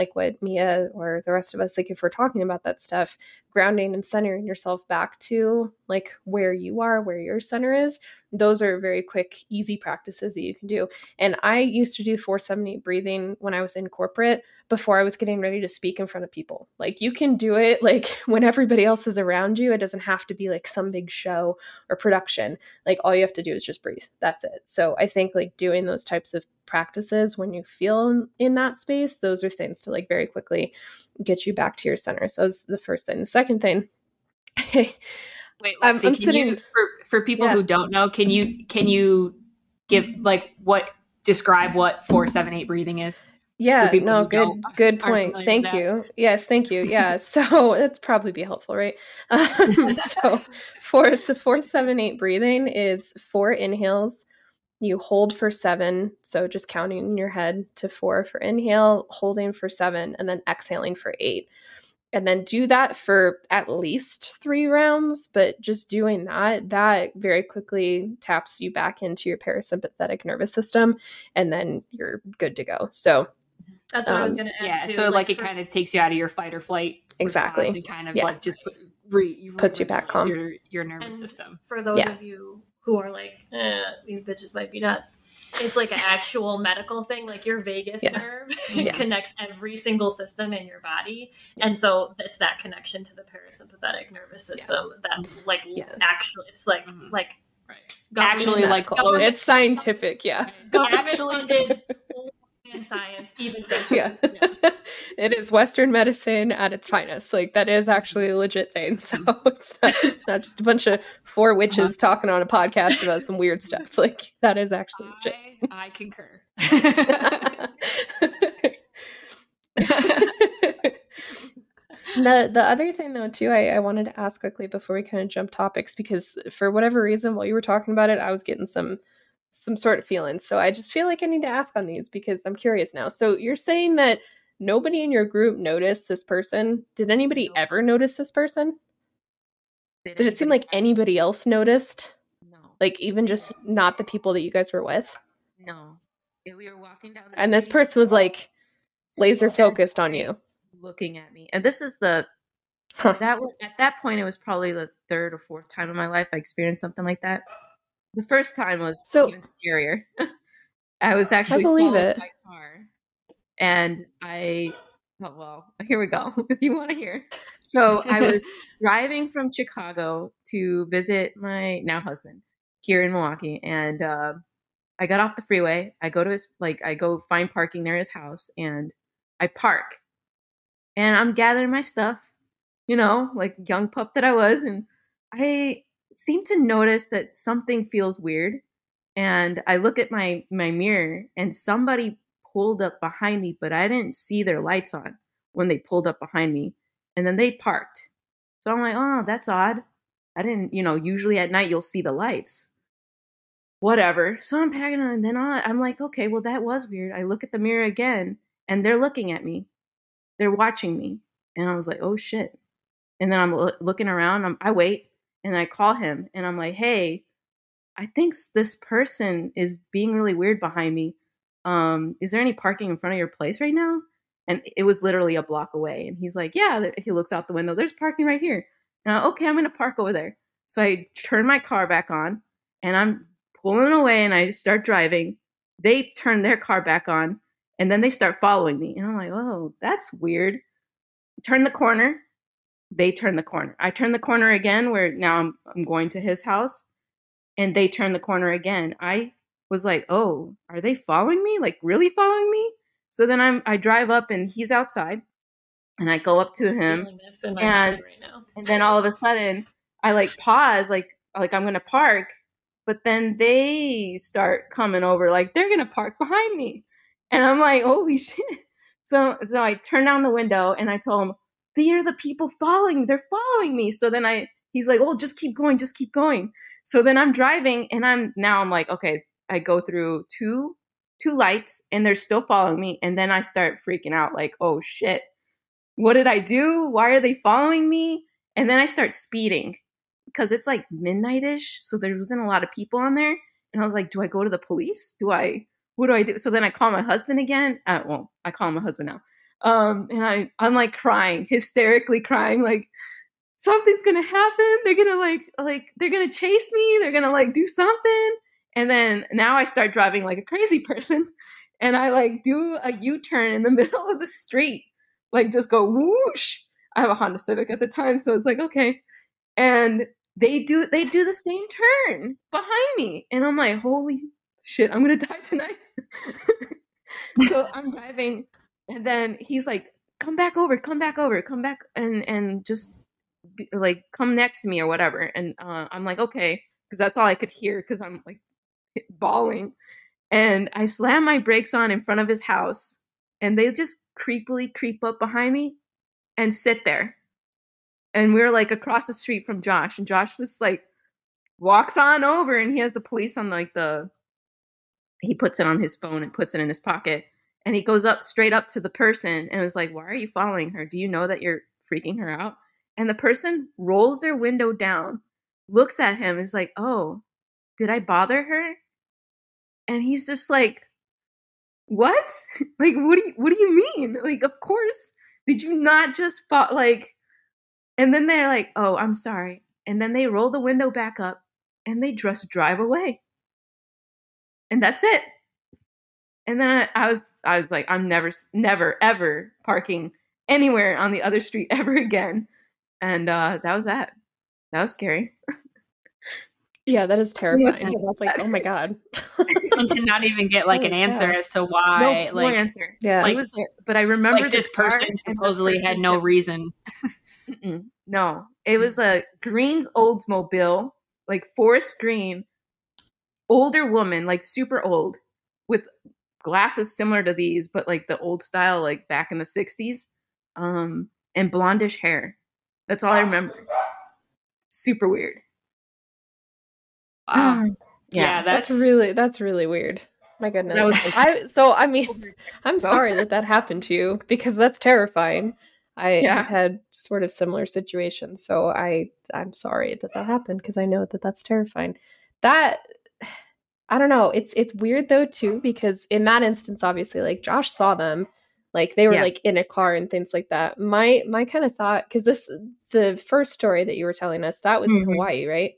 like what mia or the rest of us like if we're talking about that stuff grounding and centering yourself back to like where you are where your center is those are very quick easy practices that you can do and i used to do 478 breathing when i was in corporate before I was getting ready to speak in front of people. Like you can do it like when everybody else is around you. It doesn't have to be like some big show or production. Like all you have to do is just breathe. That's it. So I think like doing those types of practices when you feel in that space, those are things to like very quickly get you back to your center. So it's the first thing. The second thing Wait, I'm, I'm sitting you, for for people yeah. who don't know, can you can you give like what describe what 478 breathing is? Yeah, no, good good point. Thank you. Yes, thank you. Yeah, so that's probably be helpful, right? Um, so four so four seven eight breathing is four inhales. You hold for seven, so just counting in your head to four for inhale, holding for seven, and then exhaling for eight. And then do that for at least three rounds, but just doing that, that very quickly taps you back into your parasympathetic nervous system, and then you're good to go. So that's what um, I was um, going to add. Yeah, too. so like, like it for... kind of takes you out of your fight or flight exactly, and kind of yeah. like just put, re, puts you back calm. Your, your nervous and system. For those yeah. of you who are like, eh, these bitches might be nuts. It's like an actual medical thing. Like your vagus yeah. nerve yeah. connects every single system in your body, yeah. and so it's that connection to the parasympathetic nervous system that, like, actually, it's like, mm-hmm. like, right. Actually, like, it's scientific. Yeah, actually and science even says yeah. it is Western medicine at its finest. Like that is actually a legit thing. So it's not, it's not just a bunch of four witches uh-huh. talking on a podcast about some weird stuff. Like that is actually legit. I, I concur. the the other thing though too I, I wanted to ask quickly before we kind of jump topics because for whatever reason while you were talking about it i was getting some some sort of feelings. So I just feel like I need to ask on these because I'm curious now. So you're saying that nobody in your group noticed this person. Did anybody ever notice this person? Did, Did it seem like anybody else noticed? No. Like even just not the people that you guys were with? No. We were walking down And this person was like laser focused on you. Looking at me. And this is the huh. that was at that point it was probably the third or fourth time in my life I experienced something like that. The first time was so even scarier. I was actually I believe it. my car, and I oh well, here we go. if you want to hear, so I was driving from Chicago to visit my now husband here in Milwaukee, and uh, I got off the freeway. I go to his like I go find parking near his house, and I park, and I'm gathering my stuff, you know, like young pup that I was, and I seem to notice that something feels weird and I look at my my mirror and somebody pulled up behind me but I didn't see their lights on when they pulled up behind me and then they parked. So I'm like, "Oh, that's odd. I didn't, you know, usually at night you'll see the lights." Whatever. So I'm packing on and then I'm like, "Okay, well that was weird." I look at the mirror again and they're looking at me. They're watching me. And I was like, "Oh shit." And then I'm looking around. I'm, I wait and I call him and I'm like, hey, I think this person is being really weird behind me. Um, is there any parking in front of your place right now? And it was literally a block away. And he's like, yeah. He looks out the window. There's parking right here. And okay, I'm gonna park over there. So I turn my car back on, and I'm pulling away, and I start driving. They turn their car back on, and then they start following me. And I'm like, oh, that's weird. Turn the corner, they turn the corner. I turn the corner again where now I'm I'm going to his house and they turn the corner again. I was like, "Oh, are they following me? Like really following me?" So then I'm I drive up and he's outside and I go up to him, and right and then all of a sudden I like pause, like like I'm gonna park, but then they start coming over, like they're gonna park behind me, and I'm like, holy shit! So so I turn down the window and I told him, they are the people following, they're following me. So then I he's like, oh, just keep going, just keep going. So then I'm driving, and I'm now I'm like, okay, I go through two two lights, and they're still following me, and then I start freaking out, like, oh shit what did I do? Why are they following me? And then I start speeding because it's like midnightish, so there wasn't a lot of people on there. And I was like, do I go to the police? Do I? What do I do? So then I call my husband again. Uh, well, I call my husband now. Um, and I I'm like crying, hysterically crying, like something's gonna happen. They're gonna like like they're gonna chase me. They're gonna like do something. And then now I start driving like a crazy person, and I like do a U turn in the middle of the street like just go whoosh. I have a Honda Civic at the time, so it's like okay. And they do they do the same turn behind me, and I'm like, holy shit, I'm gonna die tonight. so I'm driving, and then he's like, come back over, come back over, come back, and and just be, like come next to me or whatever. And uh, I'm like, okay, because that's all I could hear because I'm like bawling. And I slam my brakes on in front of his house, and they just creepily creep up behind me and sit there. And we are like across the street from Josh, and Josh was like walks on over and he has the police on like the he puts it on his phone and puts it in his pocket and he goes up straight up to the person and was like, Why are you following her? Do you know that you're freaking her out? And the person rolls their window down, looks at him, and is like, Oh, did I bother her? And he's just like, what? Like, what do you, what do you mean? Like, of course, did you not just fought like, and then they're like, oh, I'm sorry. And then they roll the window back up and they just drive away. And that's it. And then I, I was, I was like, I'm never, never, ever parking anywhere on the other street ever again. And uh, that was that. That was scary. Yeah, that is terrifying. like, oh my god. and to not even get like oh, an answer as to why. No, like, no answer. Yeah. Like, was, but I remember like this, this person supposedly this person had no reason. no, it was a Green's Oldsmobile, like forest green, older woman, like super old, with glasses similar to these, but like the old style, like back in the '60s, um, and blondish hair. That's all I remember. Super weird. Wow. Yeah, yeah that's, that's, really that's really weird. My goodness. Was, I so I mean, I'm sorry that that happened to you because that's terrifying. I yeah. have had sort of similar situations, so I I'm sorry that that happened because I know that that's terrifying. That I don't know. It's it's weird though too because in that instance, obviously, like Josh saw them, like they were yeah. like in a car and things like that. My my kind of thought because this the first story that you were telling us that was mm-hmm. in Hawaii, right?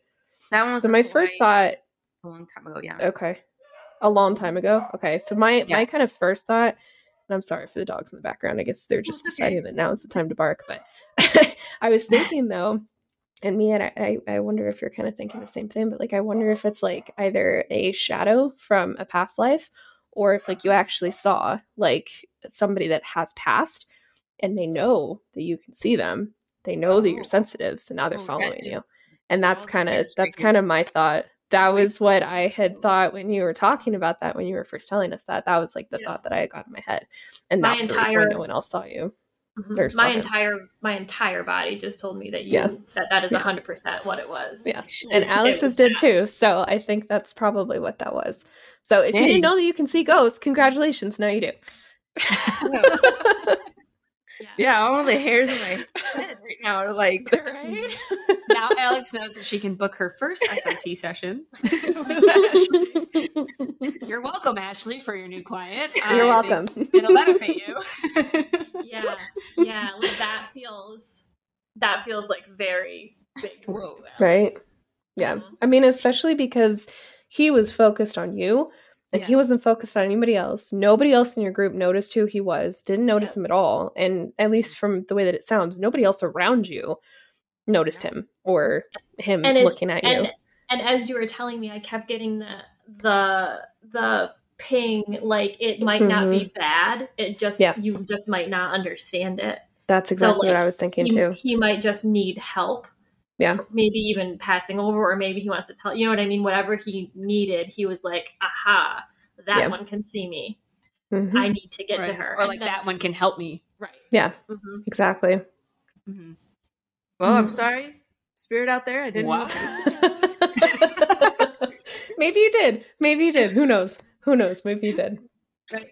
That one was so my first thought a long time ago, yeah. Okay. A long time ago. Okay. So my yeah. my kind of first thought and I'm sorry for the dogs in the background. I guess they're just deciding that now is the time to bark. But I was thinking though, and me and I, I wonder if you're kind of thinking the same thing, but like I wonder if it's like either a shadow from a past life or if like you actually saw like somebody that has passed and they know that you can see them. They know that you're oh. sensitive, so now they're oh, following just, you and that's kind of that's kind of my thought that was what i had thought when you were talking about that when you were first telling us that that was like the yeah. thought that i had got in my head and my that's entire, why no one else saw you mm-hmm. my entire my entire body just told me that you yeah. that that is a 100% what it was. Yeah. And alex's did too so i think that's probably what that was. So if Dang. you didn't know that you can see ghosts congratulations now you do Yeah. yeah, all the hairs in my head right now are like. Right? now Alex knows that she can book her first SRT session. You're welcome, Ashley, for your new client. You're I welcome. It'll benefit you. yeah, yeah, like that feels that feels like very big. role. Right. Yeah. Mm-hmm. I mean, especially because he was focused on you and yeah. he wasn't focused on anybody else. Nobody else in your group noticed who he was, didn't notice yeah. him at all. And at least from the way that it sounds, nobody else around you noticed him or him and looking at and, you. And as you were telling me, I kept getting the the the ping like it might mm-hmm. not be mm-hmm. bad. It just yeah. you just might not understand it. That's exactly so, like, what I was thinking he, too. He might just need help. Yeah. Maybe even passing over, or maybe he wants to tell, you know what I mean? Whatever he needed, he was like, aha, that yeah. one can see me. Mm-hmm. I need to get right. to her. Or like that one can help me. Right. Yeah. Mm-hmm. Exactly. Mm-hmm. Well, I'm mm-hmm. sorry. Spirit out there. I didn't wow. Maybe you did. Maybe you did. Who knows? Who knows? Maybe you did. Right.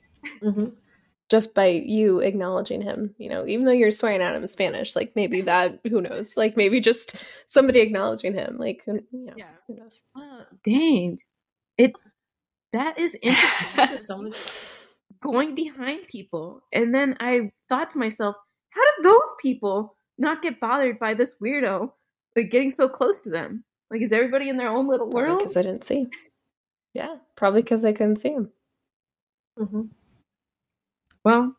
Just by you acknowledging him, you know, even though you're swearing at him in Spanish, like maybe that, who knows? Like maybe just somebody acknowledging him, like, you know, yeah, who knows? Uh, dang, it that is interesting. Going behind people, and then I thought to myself, how did those people not get bothered by this weirdo, like getting so close to them? Like, is everybody in their own little world? Because I didn't see. Yeah, probably because I couldn't see him. Mm-hmm. Well,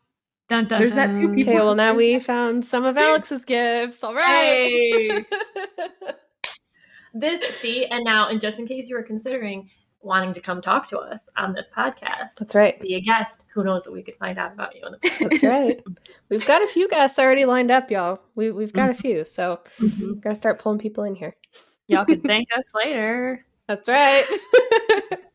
dun, dun, there's dun. that two people. Okay, well now we found some of Alex's gifts. All right. Hey. this see, and now, and just in case you were considering wanting to come talk to us on this podcast, that's right. Be a guest. Who knows what we could find out about you? In the that's right. We've got a few guests already lined up, y'all. We we've got mm-hmm. a few, so mm-hmm. gotta start pulling people in here. Y'all can thank us later. That's right.